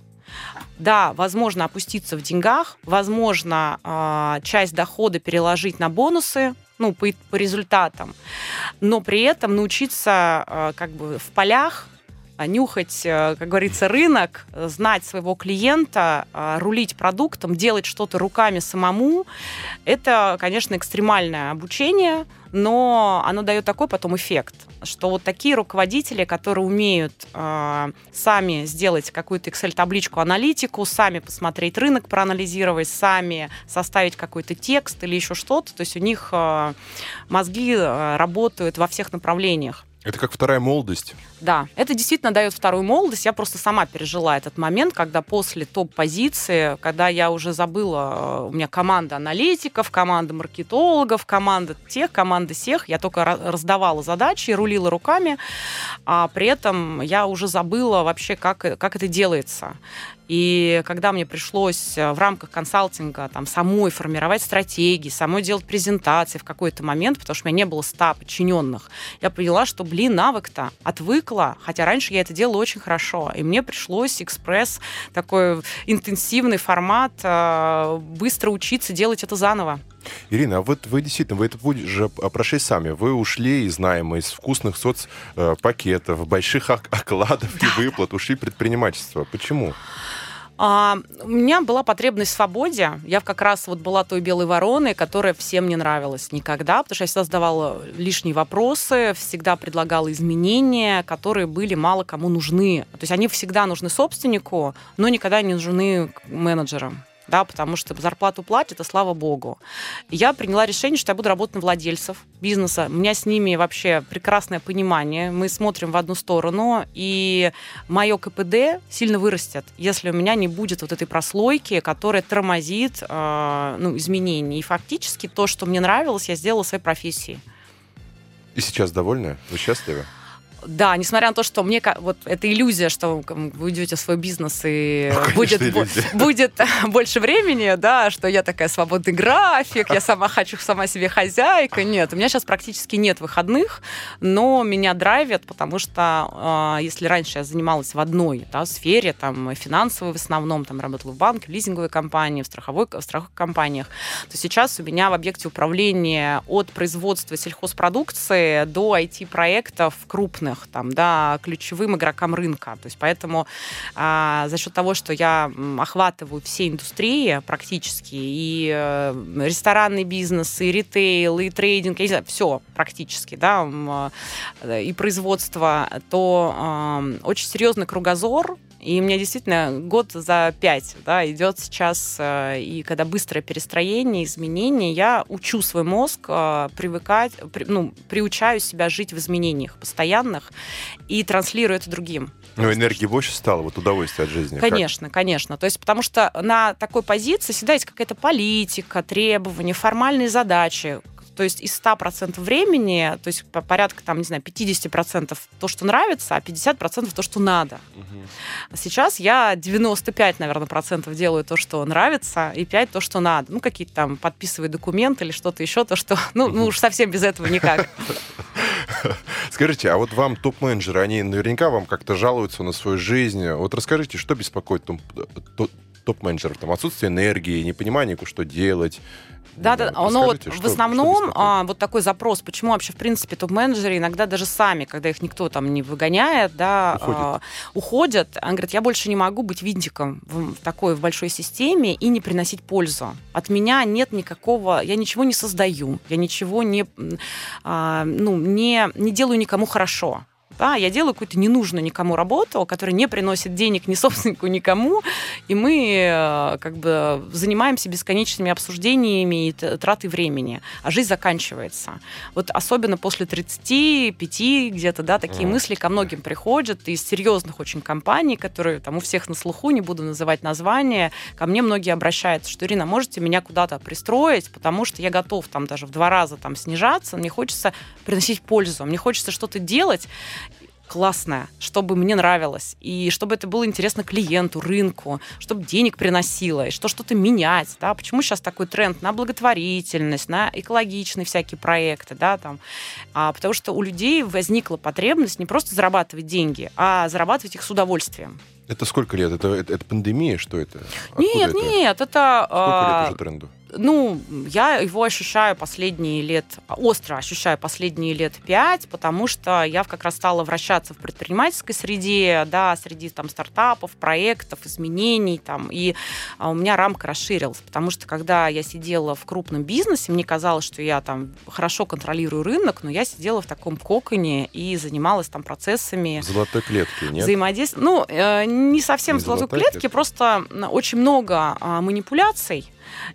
Да, возможно опуститься в деньгах, возможно э, часть дохода переложить на бонусы, ну, по, по результатам, но при этом научиться э, как бы в полях а, нюхать, как говорится, рынок, знать своего клиента, а, рулить продуктом, делать что-то руками самому, это, конечно, экстремальное обучение, но оно дает такой потом эффект, что вот такие руководители, которые умеют э, сами сделать какую-то Excel-табличку, аналитику, сами посмотреть рынок, проанализировать, сами составить какой-то текст или еще что-то, то есть у них э, мозги э, работают во всех направлениях. Это как вторая молодость. Да, это действительно дает вторую молодость. Я просто сама пережила этот момент, когда после топ-позиции, когда я уже забыла, э, у меня команда аналитиков, команда маркетологов, команда тех, команда всех, я только раздавала задачи, рулила руками, а при этом я уже забыла вообще, как, как это делается. И когда мне пришлось э, в рамках консалтинга там, самой формировать стратегии, самой делать презентации в какой-то момент, потому что у меня не было ста подчиненных, я поняла, что, блин, навык-то отвыкла, хотя раньше я это делала очень хорошо. И мне пришлось экспресс, такой интенсивный формат, э, быстро учиться делать это заново. Ирина, а вот вы действительно, вы это будете же прошли сами. Вы ушли из найма, из вкусных соцпакетов, больших окладов и выплат, ушли предпринимательство. Почему? А, у меня была потребность в свободе. Я как раз вот была той белой вороной, которая всем не нравилась никогда, потому что я всегда задавала лишние вопросы, всегда предлагала изменения, которые были мало кому нужны. То есть они всегда нужны собственнику, но никогда не нужны менеджерам да, потому что зарплату платят, и слава богу. Я приняла решение, что я буду работать на владельцев бизнеса. У меня с ними вообще прекрасное понимание. Мы смотрим в одну сторону, и мое КПД сильно вырастет, если у меня не будет вот этой прослойки, которая тормозит э, ну, изменения. И фактически то, что мне нравилось, я сделала своей профессии. И сейчас довольны? Вы счастливы? Да, несмотря на то, что мне вот эта иллюзия, что вы идете в свой бизнес и ну, будет, будет больше времени, да, что я такая свободный график, я сама хочу сама себе хозяйка. Нет, у меня сейчас практически нет выходных, но меня драйвит, потому что э, если раньше я занималась в одной да, сфере, там финансовой в основном, там работала в банке, в лизинговой компании, в страховой, в страховых компаниях, то сейчас у меня в объекте управления от производства сельхозпродукции до IT-проектов крупных крупных, там, да, ключевым игрокам рынка. То есть поэтому а, за счет того, что я охватываю все индустрии практически, и э, ресторанный бизнес, и ритейл, и трейдинг, я не знаю, все практически, да, э, и производство, то э, очень серьезный кругозор, и у меня действительно год за пять да, идет сейчас, э, и когда быстрое перестроение, изменения, я учу свой мозг э, привыкать, при, ну, приучаю себя жить в изменениях постоянных и транслирую это другим. Ну, энергии больше стало, вот удовольствие от жизни. Конечно, как? конечно. То есть, потому что на такой позиции всегда есть какая-то политика, требования, формальные задачи, то есть из 100% времени, то есть по порядка, там, не знаю, 50% то, что нравится, а 50% то, что надо. Угу. Сейчас я 95, наверное, процентов делаю то, что нравится, и 5 то, что надо. Ну, какие-то там подписываю документы или что-то еще, то, что, ну, ну уж совсем без этого никак. Скажите, а вот вам топ-менеджеры, они наверняка вам как-то жалуются на свою жизнь. Вот расскажите, что беспокоит топ-менеджеров? Там отсутствие энергии, непонимание, что делать, да, да, да. но вот что, в основном а, вот такой запрос, почему вообще в принципе топ-менеджеры иногда даже сами, когда их никто там не выгоняет, да, уходят, а, уходят они говорят, я больше не могу быть винтиком в, в такой в большой системе и не приносить пользу. От меня нет никакого, я ничего не создаю, я ничего не, а, ну, не, не делаю никому хорошо да, я делаю какую-то ненужную никому работу, которая не приносит денег ни собственнику, никому, и мы э, как бы занимаемся бесконечными обсуждениями и тратой времени, а жизнь заканчивается. Вот особенно после 35 где-то, да, такие mm. мысли ко многим приходят из серьезных очень компаний, которые там у всех на слуху, не буду называть названия, ко мне многие обращаются, что, Ирина, можете меня куда-то пристроить, потому что я готов там даже в два раза там снижаться, мне хочется приносить пользу, мне хочется что-то делать, классное, чтобы мне нравилось, и чтобы это было интересно клиенту, рынку, чтобы денег приносило, и что что-то менять, да, почему сейчас такой тренд на благотворительность, на экологичные всякие проекты, да, там, а, потому что у людей возникла потребность не просто зарабатывать деньги, а зарабатывать их с удовольствием. Это сколько лет? Это, это, это пандемия? Что это? Откуда нет, это? нет, это... Сколько лет а, уже тренду? Ну, я его ощущаю последние лет, остро ощущаю последние лет пять, потому что я как раз стала вращаться в предпринимательской среде, да, среди там стартапов, проектов, изменений там, и а, у меня рамка расширилась, потому что когда я сидела в крупном бизнесе, мне казалось, что я там хорошо контролирую рынок, но я сидела в таком коконе и занималась там процессами. Золотой клетки, нет? Взаимодействия. Ну, э, не совсем не золотой, золотой клетки, просто очень много э, манипуляций,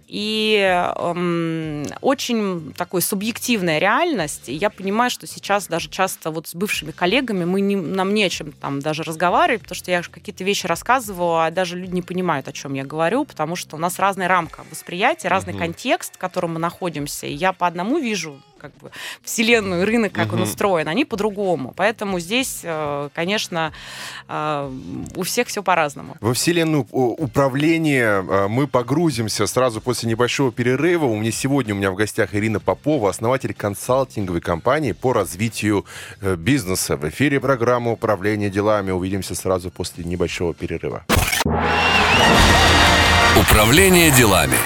и эм, очень такой субъективная реальность. И я понимаю, что сейчас даже часто вот с бывшими коллегами мы не, нам не о чем там даже разговаривать, потому что я какие-то вещи рассказываю, а даже люди не понимают, о чем я говорю, потому что у нас разная рамка восприятия, разный угу. контекст, в котором мы находимся. И я по одному вижу как бы вселенную, рынок, как угу. он устроен, они по-другому. Поэтому здесь, э, конечно, э, у всех все по-разному. Во вселенную управления э, мы погрузимся сразу после небольшого перерыва. У меня сегодня у меня в гостях Ирина Попова, основатель консалтинговой компании по развитию бизнеса. В эфире программа «Управление делами». Увидимся сразу после небольшого перерыва. Управление делами.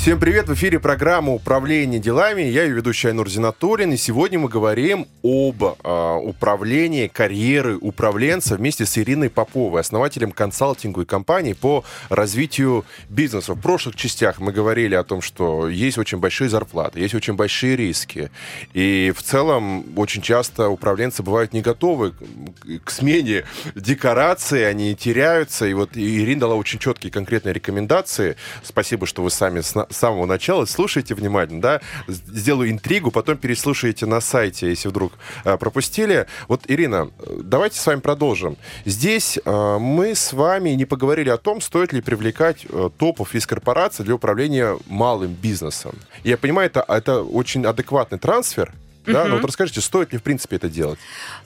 Всем привет! В эфире программа «Управление делами». Я ее ведущий Айнур Зинатуллин. И сегодня мы говорим об э, управлении карьеры управленца вместе с Ириной Поповой, основателем консалтинговой компании по развитию бизнеса. В прошлых частях мы говорили о том, что есть очень большие зарплаты, есть очень большие риски. И в целом очень часто управленцы бывают не готовы к смене декорации, они теряются. И вот Ирина дала очень четкие конкретные рекомендации. Спасибо, что вы сами с с самого начала, слушайте внимательно, да, сделаю интригу, потом переслушайте на сайте, если вдруг э, пропустили. Вот, Ирина, давайте с вами продолжим. Здесь э, мы с вами не поговорили о том, стоит ли привлекать э, топов из корпорации для управления малым бизнесом. Я понимаю, это, это очень адекватный трансфер, Да? Ну вот расскажите, стоит ли в принципе это делать?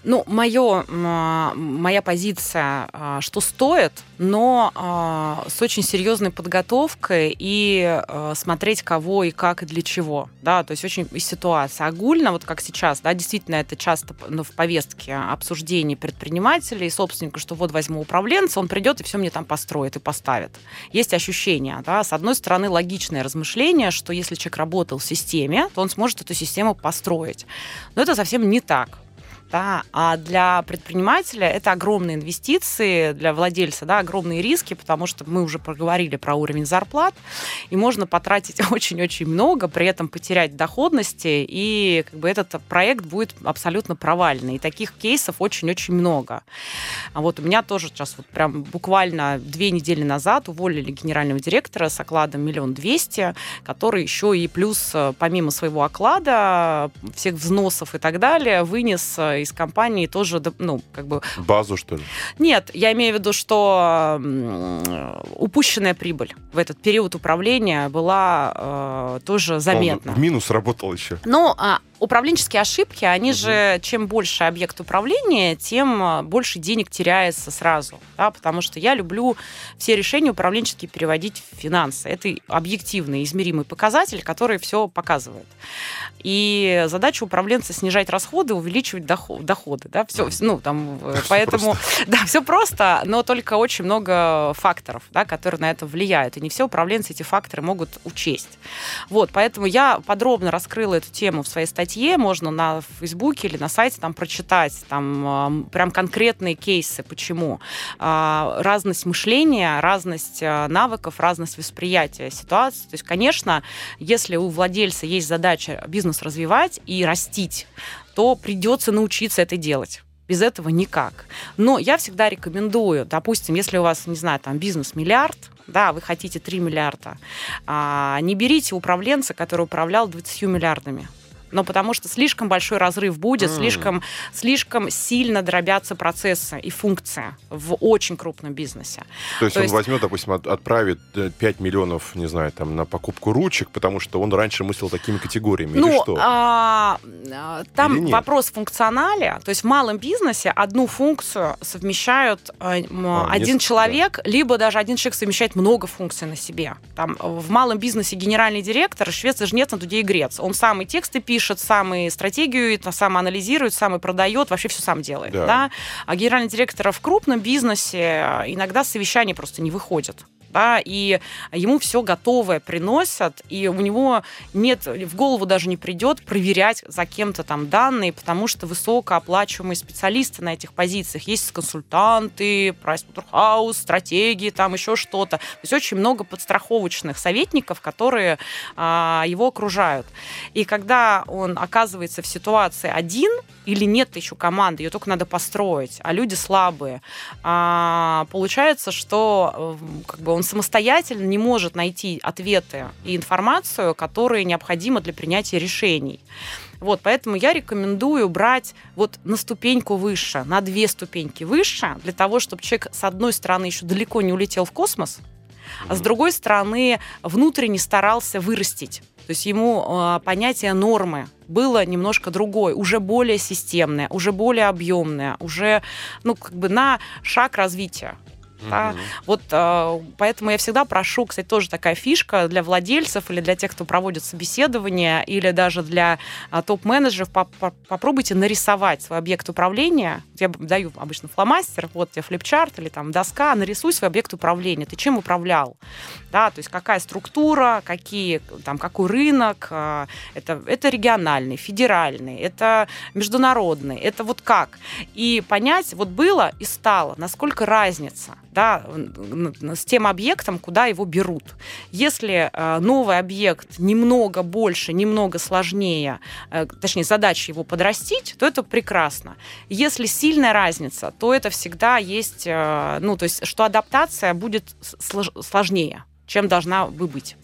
Ну, моё, моя позиция, а, что стоит, но а, с очень серьезной подготовкой и а, смотреть кого и как и для чего. Да? То есть очень ситуация. Огульно, вот как сейчас, да, действительно это часто ну, в повестке обсуждений предпринимателей и собственника, что вот возьму управленца, он придет и все мне там построит и поставит. Есть ощущение, да, с одной стороны, логичное размышление, что если человек работал в системе, то он сможет эту систему построить. Но это совсем не так да, а для предпринимателя это огромные инвестиции, для владельца, да, огромные риски, потому что мы уже проговорили про уровень зарплат, и можно потратить очень-очень много, при этом потерять доходности, и как бы этот проект будет абсолютно провальный. И таких кейсов очень-очень много. А вот у меня тоже сейчас вот прям буквально две недели назад уволили генерального директора с окладом миллион двести, который еще и плюс э, помимо своего оклада, всех взносов и так далее, вынес э, из компании тоже, ну, как бы... Базу, что ли? Нет, я имею в виду, что упущенная прибыль в этот период управления была э, тоже заметна. Он в минус работал еще. Ну, а управленческие ошибки, они угу. же, чем больше объект управления, тем а, больше денег теряется сразу. Да, потому что я люблю все решения управленческие переводить в финансы. Это объективный, измеримый показатель, который все показывает. И задача управленца снижать расходы, увеличивать доходы. Да, все, ну, там, все поэтому, просто. да, все просто, но только очень много факторов, да, которые на это влияют. И не все управленцы эти факторы могут учесть. Вот, поэтому я подробно раскрыла эту тему в своей статье статье можно на Фейсбуке или на сайте там прочитать там прям конкретные кейсы, почему. А, разность мышления, разность а, навыков, разность восприятия ситуации. То есть, конечно, если у владельца есть задача бизнес развивать и растить, то придется научиться это делать. Без этого никак. Но я всегда рекомендую, допустим, если у вас, не знаю, там бизнес миллиард, да, вы хотите 3 миллиарда, а, не берите управленца, который управлял 20 миллиардами но потому что слишком большой разрыв будет, mm. слишком, слишком сильно дробятся процессы и функции в очень крупном бизнесе. То есть То он есть... возьмет, допустим, от, отправит 5 э, миллионов, не знаю, там, на покупку ручек, потому что он раньше мыслил такими категориями, ну, или что? А, там вопрос функционали. То есть в малом бизнесе одну функцию совмещают а, а, один человек, да. либо даже один человек совмещает много функций на себе. Там в малом бизнесе генеральный директор, швец жнец на дуде и грец. Он сам и тексты пишет, пишет сам и стратегию, и сам анализирует, сам и продает, вообще все сам делает. Да. Да? А генеральный директор в крупном бизнесе иногда совещания просто не выходят да, и ему все готовое приносят, и у него нет, в голову даже не придет проверять за кем-то там данные, потому что высокооплачиваемые специалисты на этих позициях. Есть консультанты, прайс-хаус, стратегии, там еще что-то. То есть очень много подстраховочных советников, которые а, его окружают. И когда он оказывается в ситуации один, или нет еще команды, ее только надо построить, а люди слабые, а, получается, что э, как бы он самостоятельно не может найти ответы и информацию, которые необходимы для принятия решений. Вот, поэтому я рекомендую брать вот на ступеньку выше, на две ступеньки выше, для того, чтобы человек, с одной стороны, еще далеко не улетел в космос, а с другой стороны, внутренне старался вырастить. То есть ему э, понятие нормы было немножко другое, уже более системное, уже более объемное, уже ну, как бы на шаг развития. Да? Вот э, поэтому я всегда прошу, кстати, тоже такая фишка для владельцев или для тех, кто проводит собеседование, или даже для э, топ-менеджеров, по -по попробуйте нарисовать свой объект управления. Я даю обычно фломастер, вот тебе флипчарт или там доска, нарисуй свой объект управления. Ты чем управлял? Да, то есть какая структура, какие, там, какой рынок, э, это, это региональный, федеральный, это международный, это вот как. И понять, вот было и стало, насколько разница да, с тем объектом, куда его берут. Если э, новый объект немного больше, немного сложнее, э, точнее, задача его подрастить, то это прекрасно. Если сильная разница, то это всегда есть, э, ну, то есть, что адаптация будет сложнее, чем должна бы быть.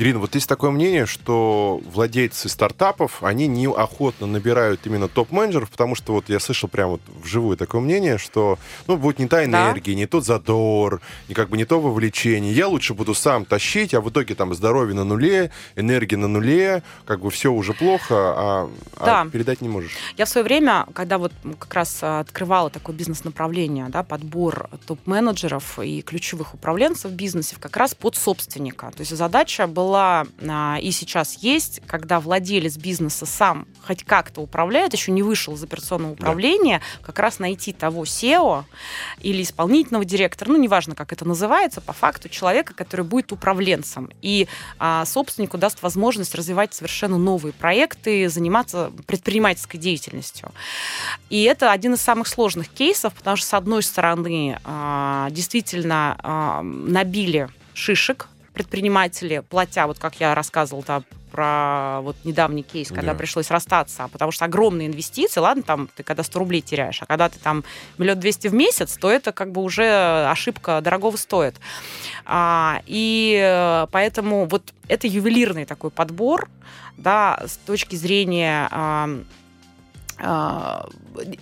Ирина, вот есть такое мнение, что владельцы стартапов, они неохотно набирают именно топ-менеджеров, потому что вот я слышал прямо вот вживую такое мнение, что ну, будет не та энергия, да. не тот задор, не как бы не то вовлечение. Я лучше буду сам тащить, а в итоге там здоровье на нуле, энергия на нуле, как бы все уже плохо, а, а да. а передать не можешь. Я в свое время, когда вот как раз открывала такое бизнес-направление, да, подбор топ-менеджеров и ключевых управленцев в бизнесе, как раз под собственника. То есть задача была а, и сейчас есть, когда владелец бизнеса сам хоть как-то управляет, еще не вышел из операционного управления, да. как раз найти того SEO или исполнительного директора, ну, неважно, как это называется, по факту человека, который будет управленцем. И а, собственнику даст возможность развивать совершенно новые проекты, заниматься предпринимательской деятельностью. И это один из самых сложных кейсов, потому что, с одной стороны, а, действительно а, набили шишек предприниматели, платя, вот как я рассказывала да, про вот недавний кейс, когда yeah. пришлось расстаться, потому что огромные инвестиции, ладно, там ты когда 100 рублей теряешь, а когда ты там миллион двести в месяц, то это как бы уже ошибка дорогого стоит. А, и поэтому вот это ювелирный такой подбор, да, с точки зрения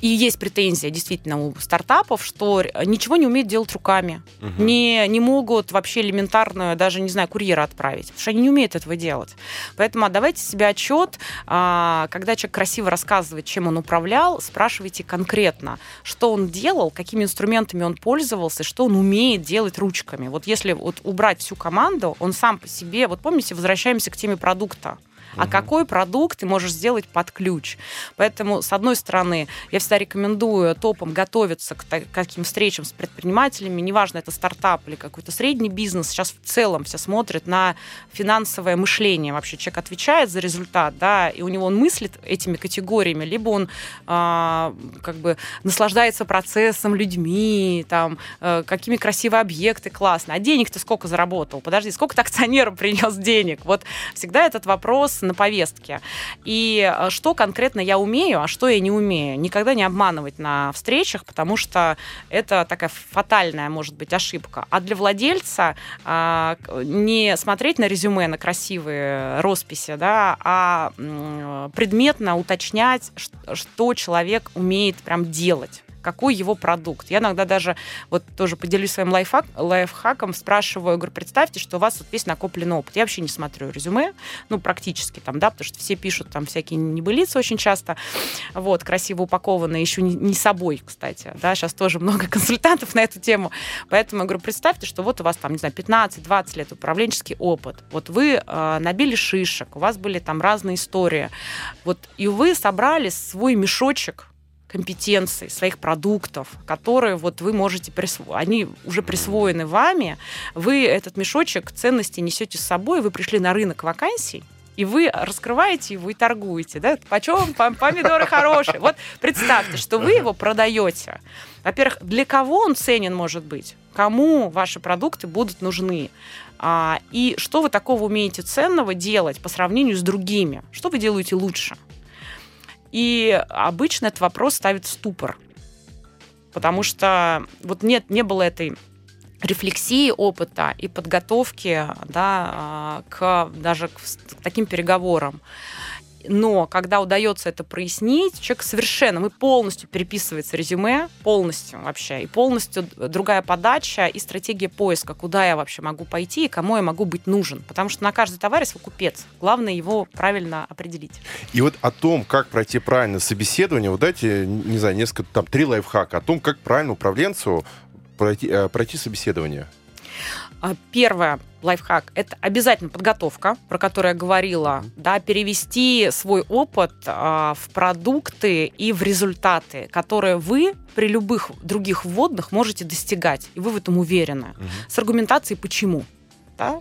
и есть претензия действительно у стартапов, что ничего не умеют делать руками, угу. не, не могут вообще элементарную, даже, не знаю, курьера отправить, потому что они не умеют этого делать. Поэтому отдавайте себе отчет, а, когда человек красиво рассказывает, чем он управлял, спрашивайте конкретно, что он делал, какими инструментами он пользовался, что он умеет делать ручками. Вот если вот убрать всю команду, он сам по себе, вот помните, возвращаемся к теме продукта а какой продукт ты можешь сделать под ключ. Поэтому, с одной стороны, я всегда рекомендую топам готовиться к таким встречам с предпринимателями, неважно, это стартап или какой-то средний бизнес, сейчас в целом все смотрят на финансовое мышление. Вообще человек отвечает за результат, да, и у него он мыслит этими категориями, либо он э, как бы наслаждается процессом, людьми, там, э, какими красивые объекты, классно. А денег-то сколько заработал? Подожди, сколько ты акционерам принес денег? Вот всегда этот вопрос на повестке. И э, что конкретно я умею, а что я не умею. Никогда не обманывать на встречах, потому что это такая фатальная, может быть, ошибка. А для владельца а, не смотреть на резюме, на красивые росписи, да, а предметно уточнять, что человек умеет прям делать какой его продукт. Я иногда даже вот тоже поделюсь своим лайфхак, лайфхаком, спрашиваю, говорю, представьте, что у вас вот весь накопленный опыт. Я вообще не смотрю резюме, ну, практически там, да, потому что все пишут там всякие небылицы очень часто, вот, красиво упакованные, еще не, не собой, кстати, да, сейчас тоже много консультантов на эту тему, поэтому я говорю, представьте, что вот у вас там, не знаю, 15-20 лет управленческий опыт, вот вы э, набили шишек, у вас были там разные истории, вот, и вы собрали свой мешочек компетенций, своих продуктов, которые вот вы можете присвоить, они уже присвоены вами, вы этот мешочек ценностей несете с собой, вы пришли на рынок вакансий, и вы раскрываете его и торгуете, да, почем помидоры хорошие. Вот представьте, что вы его продаете. Во-первых, для кого он ценен может быть? Кому ваши продукты будут нужны? А, и что вы такого умеете ценного делать по сравнению с другими? Что вы делаете лучше? И обычно этот вопрос ставит в ступор. Потому что вот нет, не было этой рефлексии опыта и подготовки да, а, к даже к таким переговорам. Но когда удается это прояснить, человек совершенно, мы полностью переписывается резюме, полностью вообще, и полностью другая подача и стратегия поиска, куда я вообще могу пойти и кому я могу быть нужен. Потому что на каждый товар есть купец. Главное его правильно определить. И вот о том, как пройти правильно собеседование, вот дайте, не знаю, несколько, там, три лайфхака о том, как правильно управленцу пройти, э, пройти собеседование. А, первое, лайфхак, это обязательно подготовка, про которую я говорила, да, перевести свой опыт а, в продукты и в результаты, которые вы при любых других вводных можете достигать, и вы в этом уверены. Угу. С аргументацией почему. Да?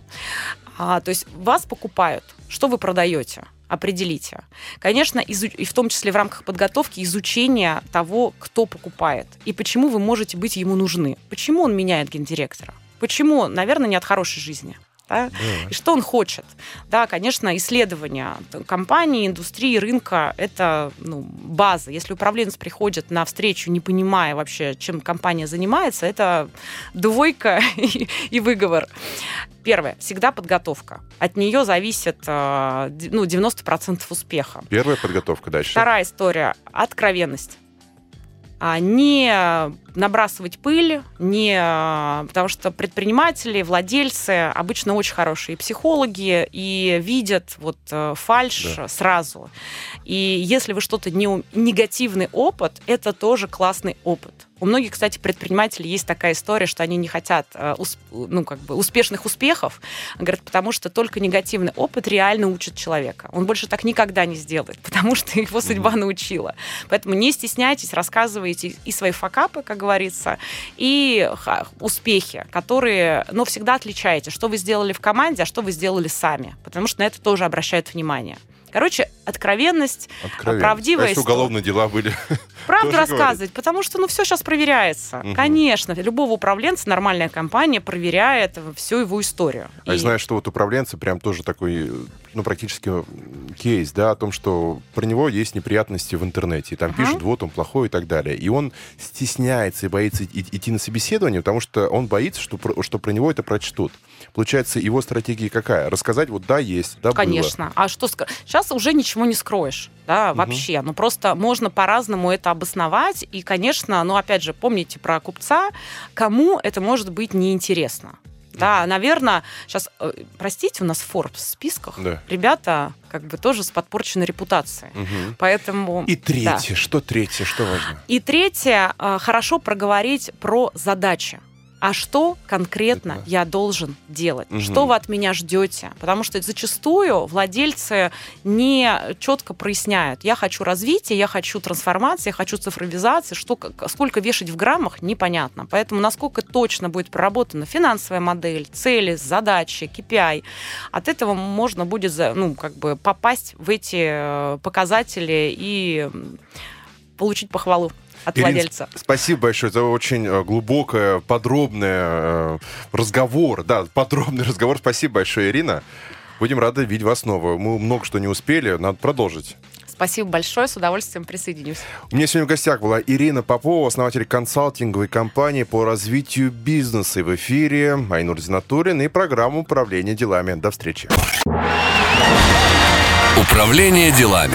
А, то есть вас покупают, что вы продаете определите. Конечно, изу- и в том числе в рамках подготовки изучения того, кто покупает и почему вы можете быть ему нужны. Почему он меняет гендиректора? Почему? Наверное, не от хорошей жизни. Да? И что он хочет? Да, конечно, исследования компании, индустрии, рынка – это ну, база. Если управленец приходит на встречу, не понимая вообще, чем компания занимается, это двойка и, и выговор. Первое, всегда подготовка. От нее зависит э, ну, 90% успеха. Первая подготовка дальше. Вторая история – откровенность. А не набрасывать пыль, не потому что предприниматели, владельцы обычно очень хорошие психологи и видят вот э, фальш да. сразу. И если вы что-то не негативный опыт, это тоже классный опыт. У многих, кстати, предпринимателей есть такая история, что они не хотят э, ну, как бы успешных успехов, говорят, потому что только негативный опыт реально учит человека. Он больше так никогда не сделает, потому что его судьба научила. Поэтому не стесняйтесь, рассказывайте и свои факапы, как говорится, и успехи, которые, ну, всегда отличаете, что вы сделали в команде, а что вы сделали сами, потому что на это тоже обращают внимание. Короче, откровенность, Откровенно. правдивая а если уголовные дела были? Правду рассказывать, говорить. потому что ну все сейчас проверяется. Угу. Конечно, любого управленца нормальная компания проверяет всю его историю. А И... я знаю, что вот управленцы прям тоже такой, ну практически кейс, да, о том, что про него есть неприятности в интернете. И там угу. пишут, вот он плохой и так далее. И он стесняется и боится идти на собеседование, потому что он боится, что, что про него это прочтут. Получается, его стратегия какая? Рассказать, вот да, есть, да, Конечно. Было. А что сейчас уже ничего не скроешь, да, угу. вообще. Ну, просто можно по-разному это обосновать. И, конечно, ну, опять же, помните про купца, кому это может быть неинтересно. Да, наверное, сейчас, э, простите, у нас Forbes в списках. Да. Ребята как бы тоже с подпорченной репутацией. Угу. Поэтому... И третье, да. что третье, что важно? И третье, э, хорошо проговорить про задачи а что конкретно Это... я должен делать, угу. что вы от меня ждете, потому что зачастую владельцы не четко проясняют, я хочу развития, я хочу трансформации, я хочу цифровизации, что, сколько вешать в граммах, непонятно. Поэтому насколько точно будет проработана финансовая модель, цели, задачи, KPI, от этого можно будет ну, как бы попасть в эти э, показатели и получить похвалу от Ирин, владельца. Спасибо большое за очень э, глубокое, подробное э, разговор. Да, подробный разговор. Спасибо большое, Ирина. Будем рады видеть вас снова. Мы много что не успели, надо продолжить. Спасибо большое, с удовольствием присоединюсь. У меня сегодня в гостях была Ирина Попова, основатель консалтинговой компании по развитию бизнеса. в эфире Айнур Зинатурин и программа управления делами. До встречи. Управление делами.